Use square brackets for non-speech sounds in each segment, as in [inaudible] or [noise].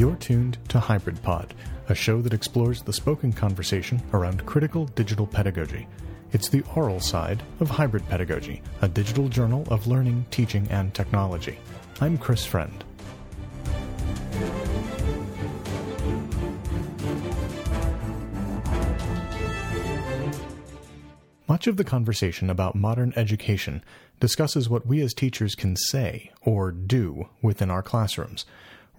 You're tuned to Hybrid Pod, a show that explores the spoken conversation around critical digital pedagogy. It's the oral side of Hybrid Pedagogy, a digital journal of learning, teaching, and technology. I'm Chris Friend. Much of the conversation about modern education discusses what we as teachers can say or do within our classrooms.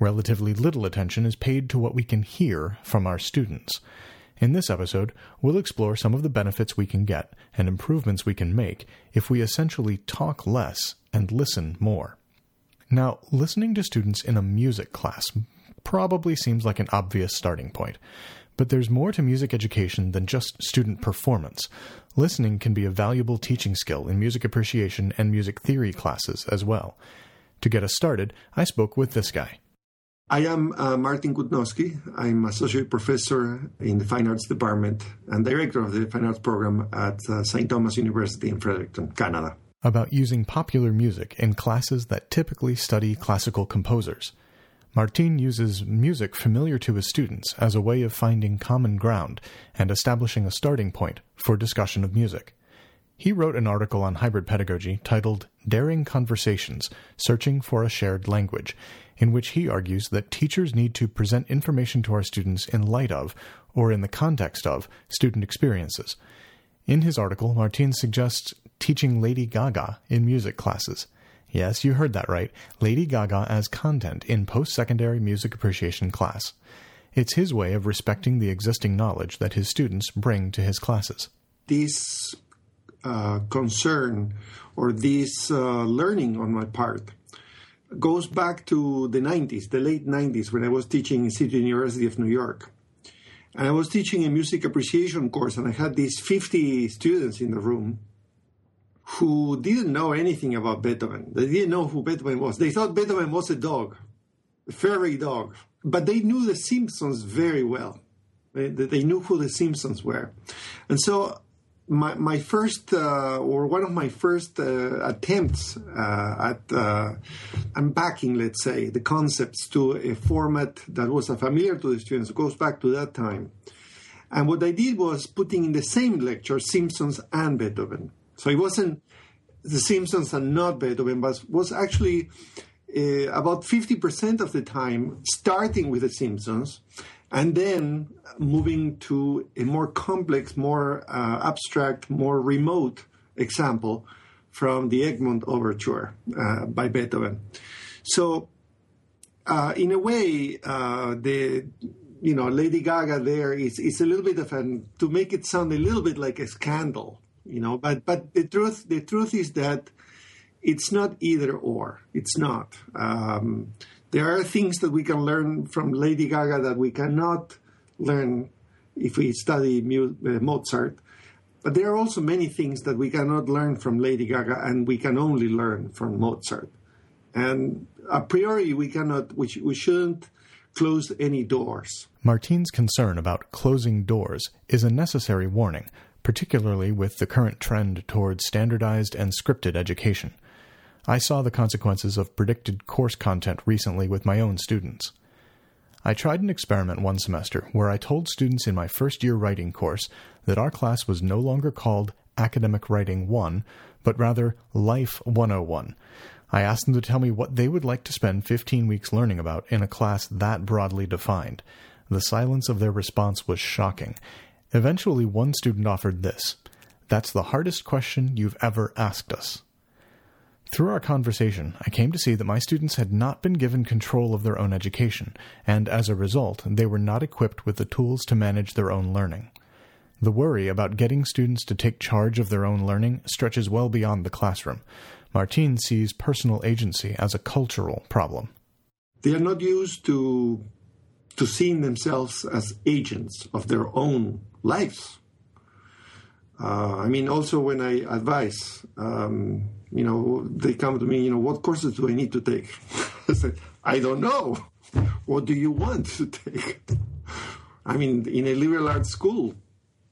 Relatively little attention is paid to what we can hear from our students. In this episode, we'll explore some of the benefits we can get and improvements we can make if we essentially talk less and listen more. Now, listening to students in a music class probably seems like an obvious starting point, but there's more to music education than just student performance. Listening can be a valuable teaching skill in music appreciation and music theory classes as well. To get us started, I spoke with this guy. I am uh, Martin Kutnowski. I'm associate professor in the Fine Arts Department and director of the Fine Arts Program at uh, St. Thomas University in Fredericton, Canada. About using popular music in classes that typically study classical composers. Martin uses music familiar to his students as a way of finding common ground and establishing a starting point for discussion of music. He wrote an article on hybrid pedagogy titled Daring Conversations Searching for a Shared Language, in which he argues that teachers need to present information to our students in light of, or in the context of, student experiences. In his article, Martin suggests teaching Lady Gaga in music classes. Yes, you heard that right. Lady Gaga as content in post secondary music appreciation class. It's his way of respecting the existing knowledge that his students bring to his classes. This uh, concern or this uh, learning on my part goes back to the 90s, the late 90s, when I was teaching in City University of New York. And I was teaching a music appreciation course, and I had these 50 students in the room who didn't know anything about Beethoven. They didn't know who Beethoven was. They thought Beethoven was a dog, a fairy dog. But they knew the Simpsons very well. They knew who the Simpsons were. And so my, my first, uh, or one of my first uh, attempts uh, at uh, unpacking, let's say, the concepts to a format that was familiar to the students, goes back to that time. And what I did was putting in the same lecture Simpsons and Beethoven. So it wasn't The Simpsons and not Beethoven, but was actually uh, about 50% of the time starting with The Simpsons and then moving to a more complex, more uh, abstract, more remote example from the Egmont Overture uh, by Beethoven. So, uh, in a way, uh, the you know Lady Gaga there is is a little bit of an to make it sound a little bit like a scandal you know but but the truth the truth is that it's not either or it's not um, there are things that we can learn from lady gaga that we cannot learn if we study uh, mozart but there are also many things that we cannot learn from lady gaga and we can only learn from mozart and a priori we cannot we, we shouldn't close any doors martin's concern about closing doors is a necessary warning particularly with the current trend towards standardized and scripted education. I saw the consequences of predicted course content recently with my own students. I tried an experiment one semester where I told students in my first year writing course that our class was no longer called Academic Writing 1, but rather Life 101. I asked them to tell me what they would like to spend 15 weeks learning about in a class that broadly defined. The silence of their response was shocking, Eventually, one student offered this That's the hardest question you've ever asked us. Through our conversation, I came to see that my students had not been given control of their own education, and as a result, they were not equipped with the tools to manage their own learning. The worry about getting students to take charge of their own learning stretches well beyond the classroom. Martin sees personal agency as a cultural problem. They are not used to to seeing themselves as agents of their own lives. Uh, I mean, also when I advise, um, you know, they come to me, you know, what courses do I need to take? [laughs] I said, I don't know. What do you want to take? I mean, in a liberal arts school,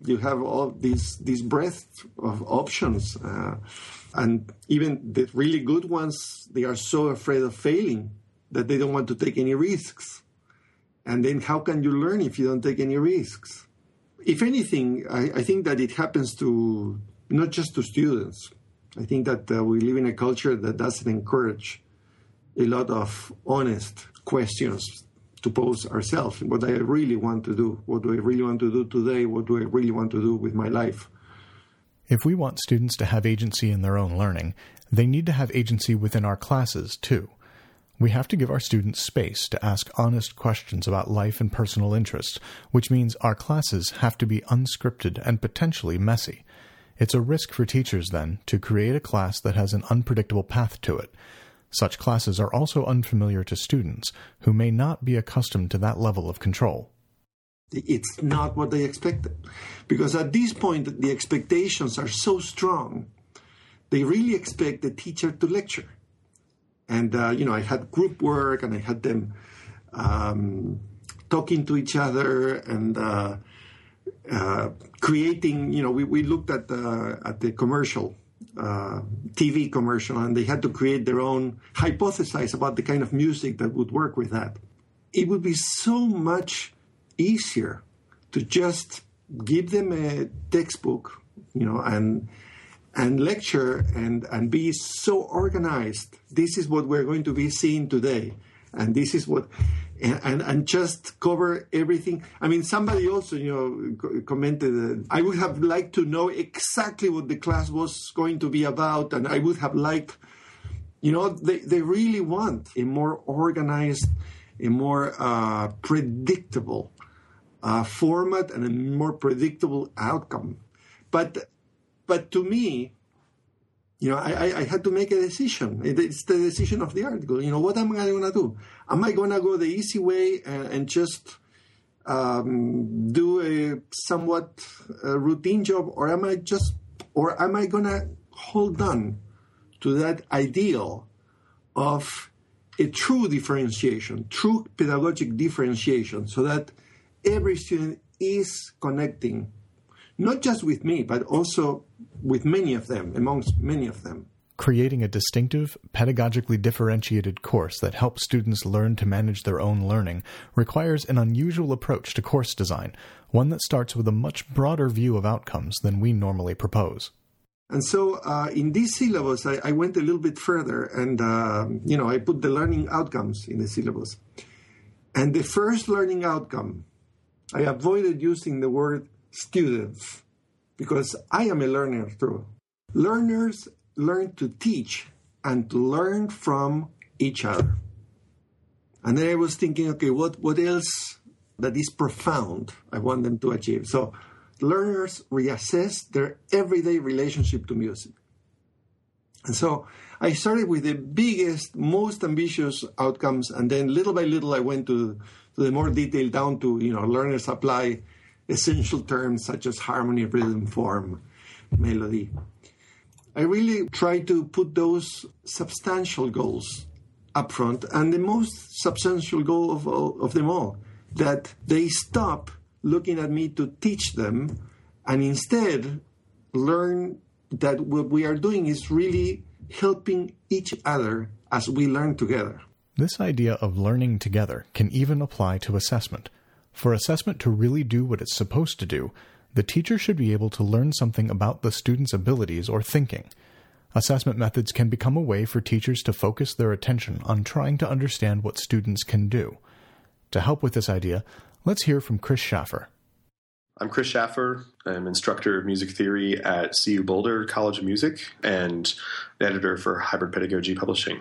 you have all these these breadth of options, uh, and even the really good ones, they are so afraid of failing that they don't want to take any risks. And then how can you learn if you don't take any risks? If anything, I, I think that it happens to not just to students. I think that uh, we live in a culture that doesn't encourage a lot of honest questions to pose ourselves. What do I really want to do? What do I really want to do today? What do I really want to do with my life? If we want students to have agency in their own learning, they need to have agency within our classes, too. We have to give our students space to ask honest questions about life and personal interests, which means our classes have to be unscripted and potentially messy. It's a risk for teachers, then, to create a class that has an unpredictable path to it. Such classes are also unfamiliar to students, who may not be accustomed to that level of control. It's not what they expected. Because at this point, the expectations are so strong, they really expect the teacher to lecture. And, uh, you know, I had group work and I had them um, talking to each other and uh, uh, creating, you know, we, we looked at the, at the commercial, uh, TV commercial, and they had to create their own hypothesis about the kind of music that would work with that. It would be so much easier to just give them a textbook, you know, and and lecture and and be so organized. This is what we're going to be seeing today, and this is what and, and, just cover everything. I mean, somebody also, you know, commented, I would have liked to know exactly what the class was going to be about, and I would have liked, you know, they, they really want a more organized, a more uh, predictable uh, format and a more predictable outcome. But, but to me, you know, I, I had to make a decision. It's the decision of the article. You know, what am I going to do? Am I going to go the easy way and, and just um, do a somewhat uh, routine job, or am I just, or am I going to hold on to that ideal of a true differentiation, true pedagogic differentiation, so that every student is connecting, not just with me, but also with many of them, amongst many of them. Creating a distinctive, pedagogically differentiated course that helps students learn to manage their own learning requires an unusual approach to course design, one that starts with a much broader view of outcomes than we normally propose. And so, uh, in these syllabus, I, I, went a little bit further, and uh, you know, I put the learning outcomes in the syllabus. And the first learning outcome, I avoided using the word students because I am a learner too. Learners learn to teach and to learn from each other. And then I was thinking, okay, what, what else that is profound I want them to achieve? So learners reassess their everyday relationship to music. And so I started with the biggest, most ambitious outcomes, and then little by little I went to, to the more detailed down to, you know, learners apply essential terms such as harmony, rhythm, form, melody. I really try to put those substantial goals up front, and the most substantial goal of, all, of them all that they stop looking at me to teach them and instead learn that what we are doing is really helping each other as we learn together. This idea of learning together can even apply to assessment. For assessment to really do what it's supposed to do, the teacher should be able to learn something about the student's abilities or thinking. Assessment methods can become a way for teachers to focus their attention on trying to understand what students can do. To help with this idea, let's hear from Kris Shaffer. I'm Kris Shaffer. I'm instructor of music theory at CU Boulder College of Music and editor for Hybrid Pedagogy Publishing.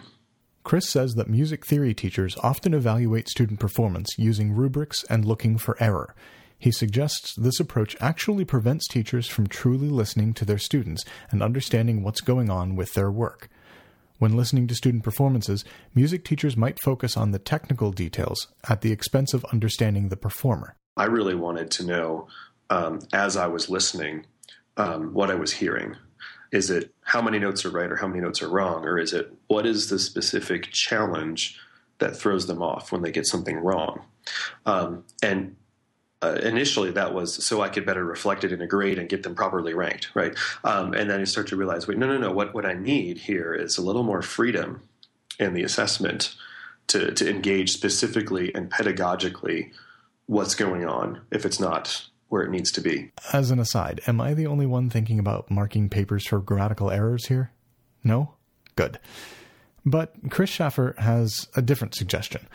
Kris says that music theory teachers often evaluate student performance using rubrics and looking for error. He suggests this approach actually prevents teachers from truly listening to their students and understanding what's going on with their work. When listening to student performances, music teachers might focus on the technical details at the expense of understanding the performer. I really wanted to know, um, as I was listening, um, what I was hearing. Is it how many notes are right or how many notes are wrong? Or is it what is the specific challenge that throws them off when they get something wrong? Um, and uh, initially that was so I could better reflect it in a grade and get them properly ranked, right? Um, and then you start to realize, wait, no, no, no. What what I need here is a little more freedom in the assessment to to engage specifically and pedagogically what's going on if it's not where it needs to be. As an aside, am I the only one thinking about marking papers for grammatical errors here? No? Good. But Kris Shaffer has a different suggestion.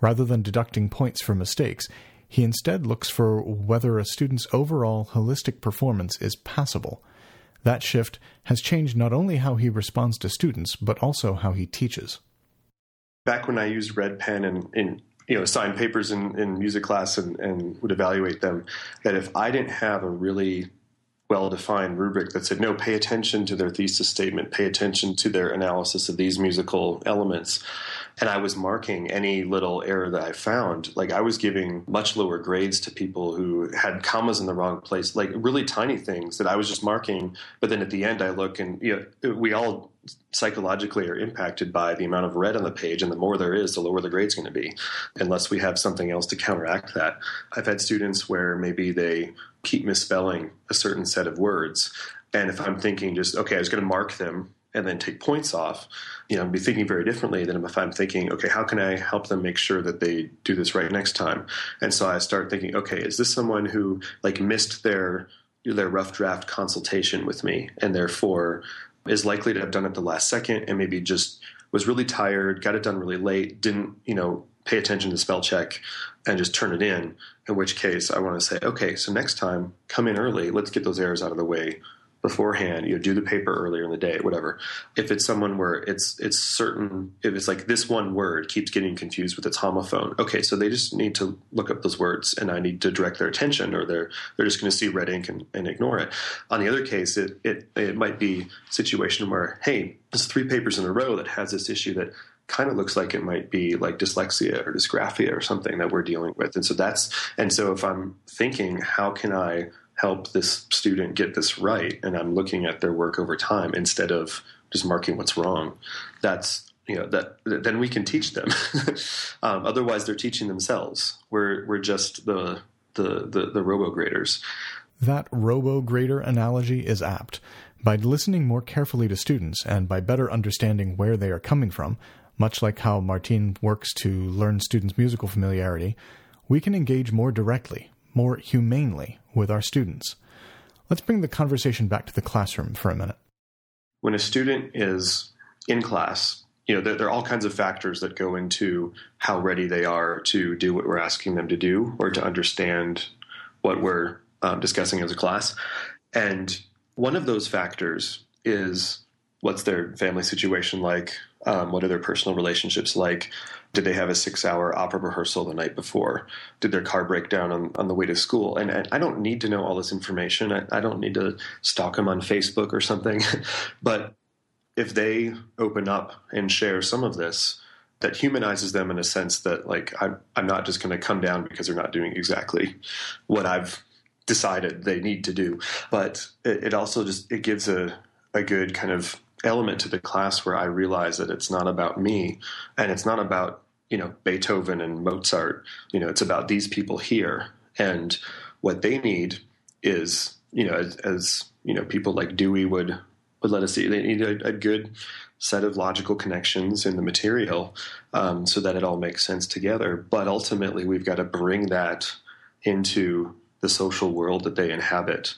Rather than deducting points for mistakes, he instead looks for whether a student's overall holistic performance is passable. That shift has changed not only how he responds to students, but also how he teaches. Back when I used red pen and in you know assign papers in, in music class and, and would evaluate them, that if I didn't have a really well defined rubric that said, no, pay attention to their thesis statement, pay attention to their analysis of these musical elements. And I was marking any little error that I found. Like I was giving much lower grades to people who had commas in the wrong place, like really tiny things that I was just marking. But then at the end, I look and you know, we all psychologically are impacted by the amount of red on the page, and the more there is, the lower the grade's going to be, unless we have something else to counteract that. I've had students where maybe they keep misspelling a certain set of words. And if I'm thinking just, okay, I was going to mark them and then take points off, you know, be thinking very differently than if I'm thinking, okay, how can I help them make sure that they do this right next time? And so I start thinking, okay, is this someone who like missed their their rough draft consultation with me and therefore is likely to have done it the last second and maybe just was really tired, got it done really late, didn't, you know, pay attention to spell check and just turn it in. In which case, I want to say, okay, so next time, come in early. Let's get those errors out of the way beforehand. You know, do the paper earlier in the day, whatever. If it's someone where it's it's certain, if it's like this one word keeps getting confused with its homophone, okay, so they just need to look up those words, and I need to direct their attention, or they're they're just going to see red ink and, and ignore it. On the other case, it it it might be a situation where, hey, there's three papers in a row that has this issue that kind of looks like it might be like dyslexia or dysgraphia or something that we're dealing with. And so that's, and so if I'm thinking, how can I help this student get this right? And I'm looking at their work over time instead of just marking what's wrong. That's, you know, that then we can teach them. [laughs] um, otherwise, they're teaching themselves. We're, we're just the, the, the, the robo graders. That robo grader analogy is apt. By listening more carefully to students and by better understanding where they are coming from, much like how Martin works to learn students' musical familiarity, we can engage more directly, more humanely with our students. Let's bring the conversation back to the classroom for a minute. When a student is in class, you know, there, there, are all kinds of factors that go into how ready they are to do what we're asking them to do or to understand what we're um, discussing as a class. And one of those factors is what's their family situation like? Um, what are their personal relationships like? Did they have a six hour opera rehearsal the night before? Did their car break down on, on the way to school? And, and I don't need to know all this information. I, I don't need to stalk them on Facebook or something. [laughs] but if they open up and share some of this, that humanizes them in a sense that like I'm, I'm not just going to come down because they're not doing exactly what I've decided they need to do, but it, it also just it gives a a good kind of element to the class where I realize that it's not about me and it's not about, you know, Beethoven and Mozart. You know, it's about these people here. And what they need is, you know, as, as you know, people like Dewey would would let us see, they need a, a good set of logical connections in the material um, so that it all makes sense together. But ultimately, we've got to bring that into the social world that they inhabit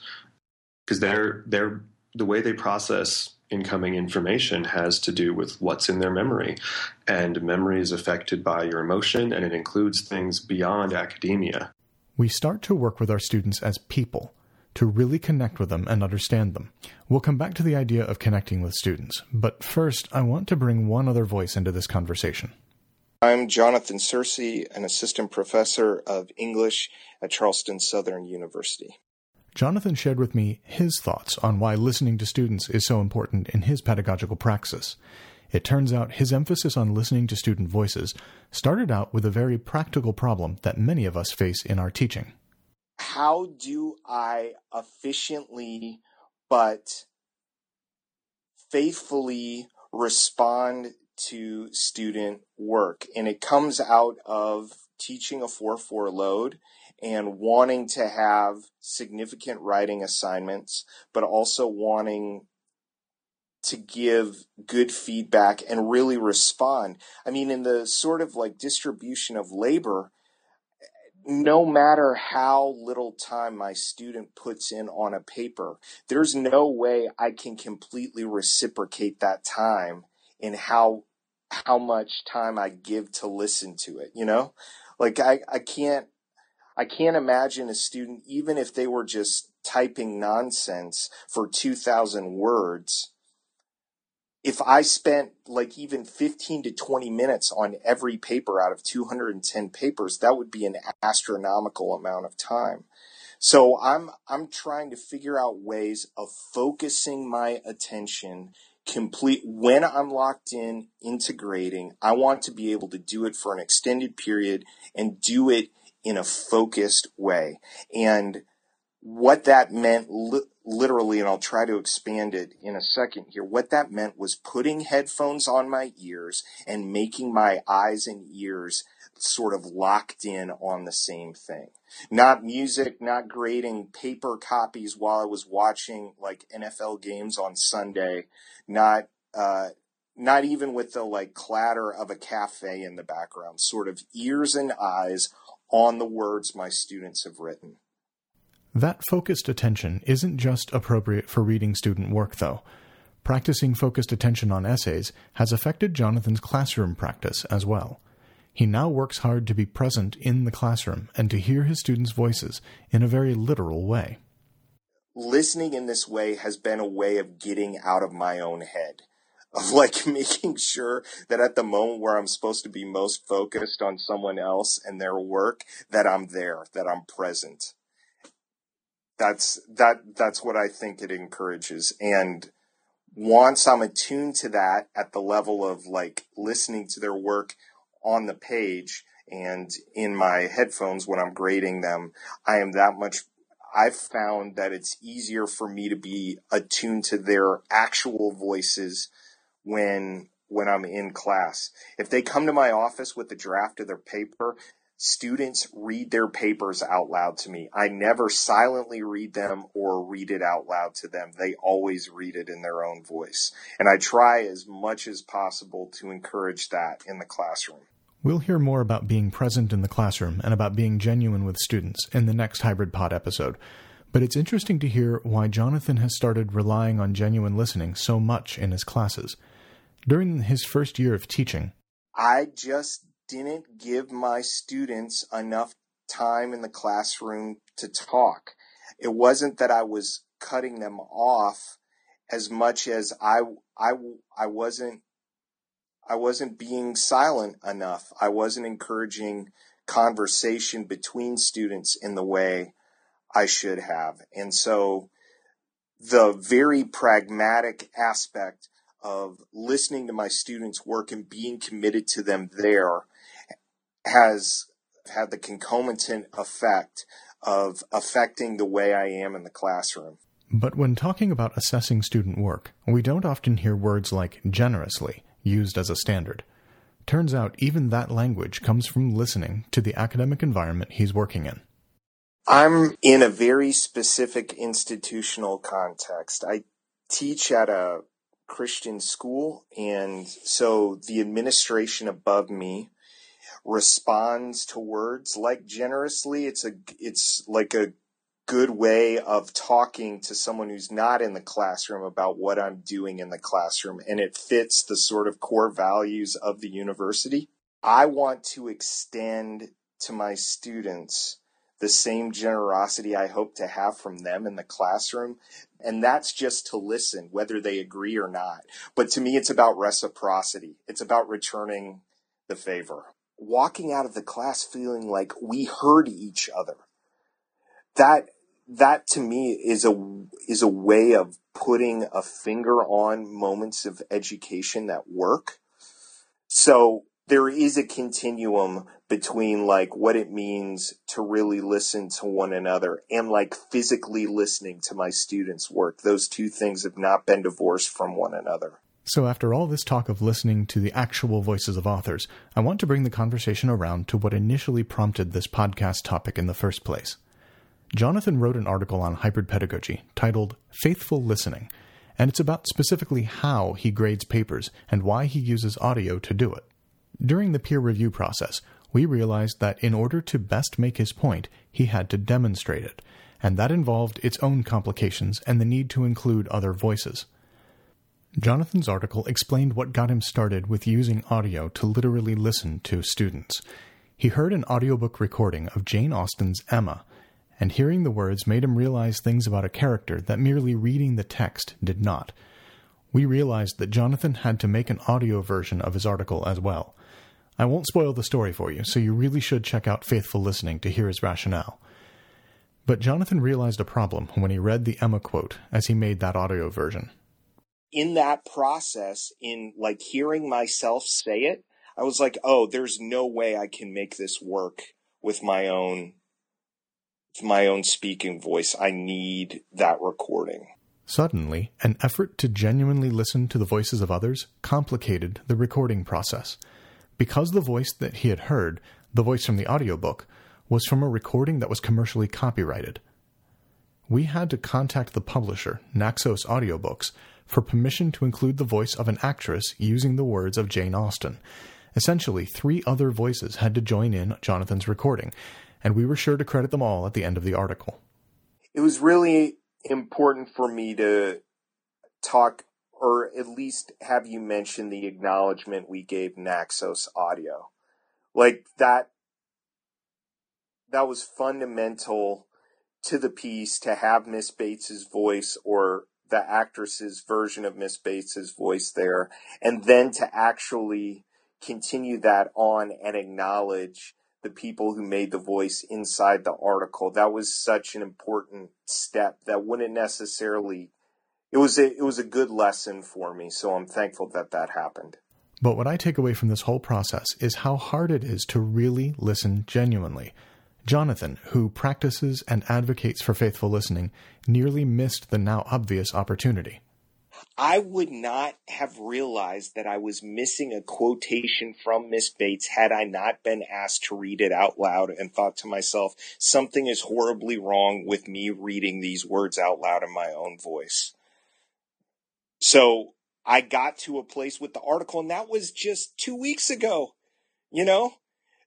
because they're they're the way they process incoming information has to do with what's in their memory. And memory is affected by your emotion, and it includes things beyond academia. We start to work with our students as people to really connect with them and understand them. We'll come back to the idea of connecting with students, but first, I want to bring one other voice into this conversation. I'm Jonathan Sircy, an assistant professor of English at Charleston Southern University. Jonathan shared with me his thoughts on why listening to students is so important in his pedagogical praxis. It turns out his emphasis on listening to student voices started out with a very practical problem that many of us face in our teaching. How do I efficiently but faithfully respond to student work? And it comes out of teaching a 4 4 load and wanting to have significant writing assignments, but also wanting to give good feedback and really respond. I mean, in the sort of like distribution of labor, no matter how little time my student puts in on a paper, there's no way I can completely reciprocate that time in how how much time I give to listen to it, you know? Like I, I can't I can't imagine a student, even if they were just typing nonsense for 2,000 words, if I spent like even 15 to 20 minutes on every paper out of 210 papers, that would be an astronomical amount of time. So I'm I'm trying to figure out ways of focusing my attention complete when I'm locked in integrating. I want to be able to do it for an extended period and do it in a focused way. And what that meant li- literally, and I'll try to expand it in a second here, what that meant was putting headphones on my ears and making my eyes and ears sort of locked in on the same thing. Not music, not grading paper copies while I was watching like NFL games on Sunday, not, uh, not even with the like clatter of a cafe in the background, sort of ears and eyes on the words my students have written. That focused attention isn't just appropriate for reading student work, though. Practicing focused attention on essays has affected Jonathan's classroom practice as well. He now works hard to be present in the classroom and to hear his students' voices in a very literal way. Listening in this way has been a way of getting out of my own head of like [laughs] making sure that at the moment where I'm supposed to be most focused on someone else and their work, that I'm there, that I'm present that's that that's what I think it encourages. And once I'm attuned to that at the level of like listening to their work on the page and in my headphones when I'm grading them, I am that much I've found that it's easier for me to be attuned to their actual voices when when I'm in class. If they come to my office with the draft of their paper, students read their papers out loud to me. I never silently read them or read it out loud to them. They always read it in their own voice. And I try as much as possible to encourage that in the classroom. We'll hear more about being present in the classroom and about being genuine with students in the next Hybrid Pod episode. But it's interesting to hear why Jonathan has started relying on genuine listening so much in his classes. During his first year of teaching, I just didn't give my students enough time in the classroom to talk. It wasn't that I was cutting them off as much as I, I, I wasn't, I wasn't being silent enough. I wasn't encouraging conversation between students in the way I should have. And so the very pragmatic aspect of listening to my students work and being committed to them there has had the concomitant effect of affecting the way I am in the classroom. But when talking about assessing student work, we don't often hear words like generously used as a standard. Turns out even that language comes from listening to the academic environment he's working in. I'm in a very specific institutional context. I teach at a Christian school, and so the administration above me responds to words like generously. It's a it's like a good way of talking to someone who's not in the classroom about what I'm doing in the classroom and it fits the sort of core values of the university. I want to extend to my students the same generosity I hope to have from them in the classroom. And that's just to listen, whether they agree or not. But to me, it's about reciprocity. It's about returning the favor walking out of the class feeling like we heard each other. That that to me is a is a way of putting a finger on moments of education that work. So there is a continuum between like what it means to really listen to one another and like physically listening to my students work. Those two things have not been divorced from one another. So, after all this talk of listening to the actual voices of authors, I want to bring the conversation around to what initially prompted this podcast topic in the first place. Jonathan wrote an article on hybrid pedagogy titled Faithful Listening, and it's about specifically how he grades papers and why he uses audio to do it. During the peer review process, we realized that in order to best make his point, he had to demonstrate it, and that involved its own complications and the need to include other voices. Jonathan's article explained what got him started with using audio to literally listen to students. He heard an audiobook recording of Jane Austen's Emma, and hearing the words made him realize things about a character that merely reading the text did not. We realized that Jonathan had to make an audio version of his article as well. I won't spoil the story for you, so you really should check out Faithful Listening to hear his rationale. But Jonathan realized a problem when he read the Emma quote as he made that audio version. In that process, in like hearing myself say it, I was like, oh, there's no way I can make this work with my own my own speaking voice. I need that recording. Suddenly, an effort to genuinely listen to the voices of others complicated the recording process. Because the voice that he had heard, the voice from the audiobook, was from a recording that was commercially copyrighted. We had to contact the publisher, Naxos Audiobooks, for permission to include the voice of an actress using the words of Jane Austen. Essentially, three other voices had to join in Jonathan's recording, and we were sure to credit them all at the end of the article. It was really important for me to talk or at least have you mention the acknowledgement we gave Naxos Audio. Like that that was fundamental to the piece to have Miss Bates's voice or the actress's version of Miss Bates's voice there and then to actually continue that on and acknowledge the people who made the voice inside the article. That was such an important step that wouldn't necessarily it was a, it was a good lesson for me, so I'm thankful that that happened. But what I take away from this whole process is how hard it is to really listen genuinely. Jonathan, who practices and advocates for faithful listening, nearly missed the now obvious opportunity. I would not have realized that I was missing a quotation from Miss Bates had I not been asked to read it out loud and thought to myself, something is horribly wrong with me reading these words out loud in my own voice. So I got to a place with the article, and that was just two weeks ago. You know,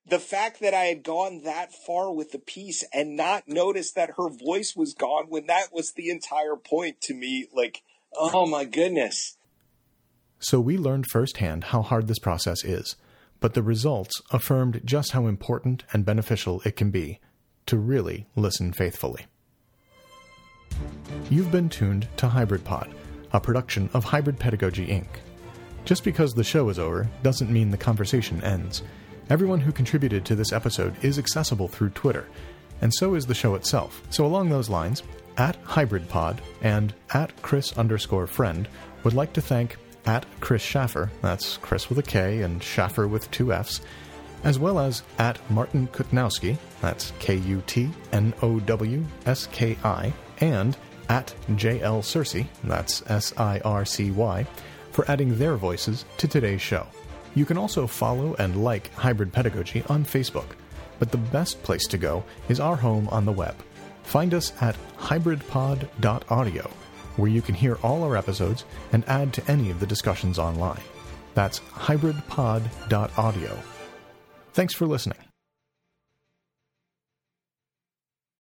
the fact that I had gone that far with the piece and not noticed that her voice was gone when that was the entire point to me, like, Oh my goodness. So we learned firsthand how hard this process is, but the results affirmed just how important and beneficial it can be to really listen faithfully. You've been tuned to Hybrid Pod, a production of Hybrid Pedagogy Inc. Just because the show is over doesn't mean the conversation ends. Everyone who contributed to this episode is accessible through Twitter, and so is the show itself. So along those lines, at HybridPod and at Chris underscore friend would like to thank at Kris Shaffer, that's Kris with a K and Shaffer with two F's, as well as at Martin Kutnowski, that's K U T N O W S K I, and at JL Sircy, that's S I R C Y, for adding their voices to today's show. You can also follow and like Hybrid Pedagogy on Facebook, but the best place to go is our home on the web Find us at hybridpod.audio, where you can hear all our episodes and add to any of the discussions online. That's hybridpod.audio. Thanks for listening.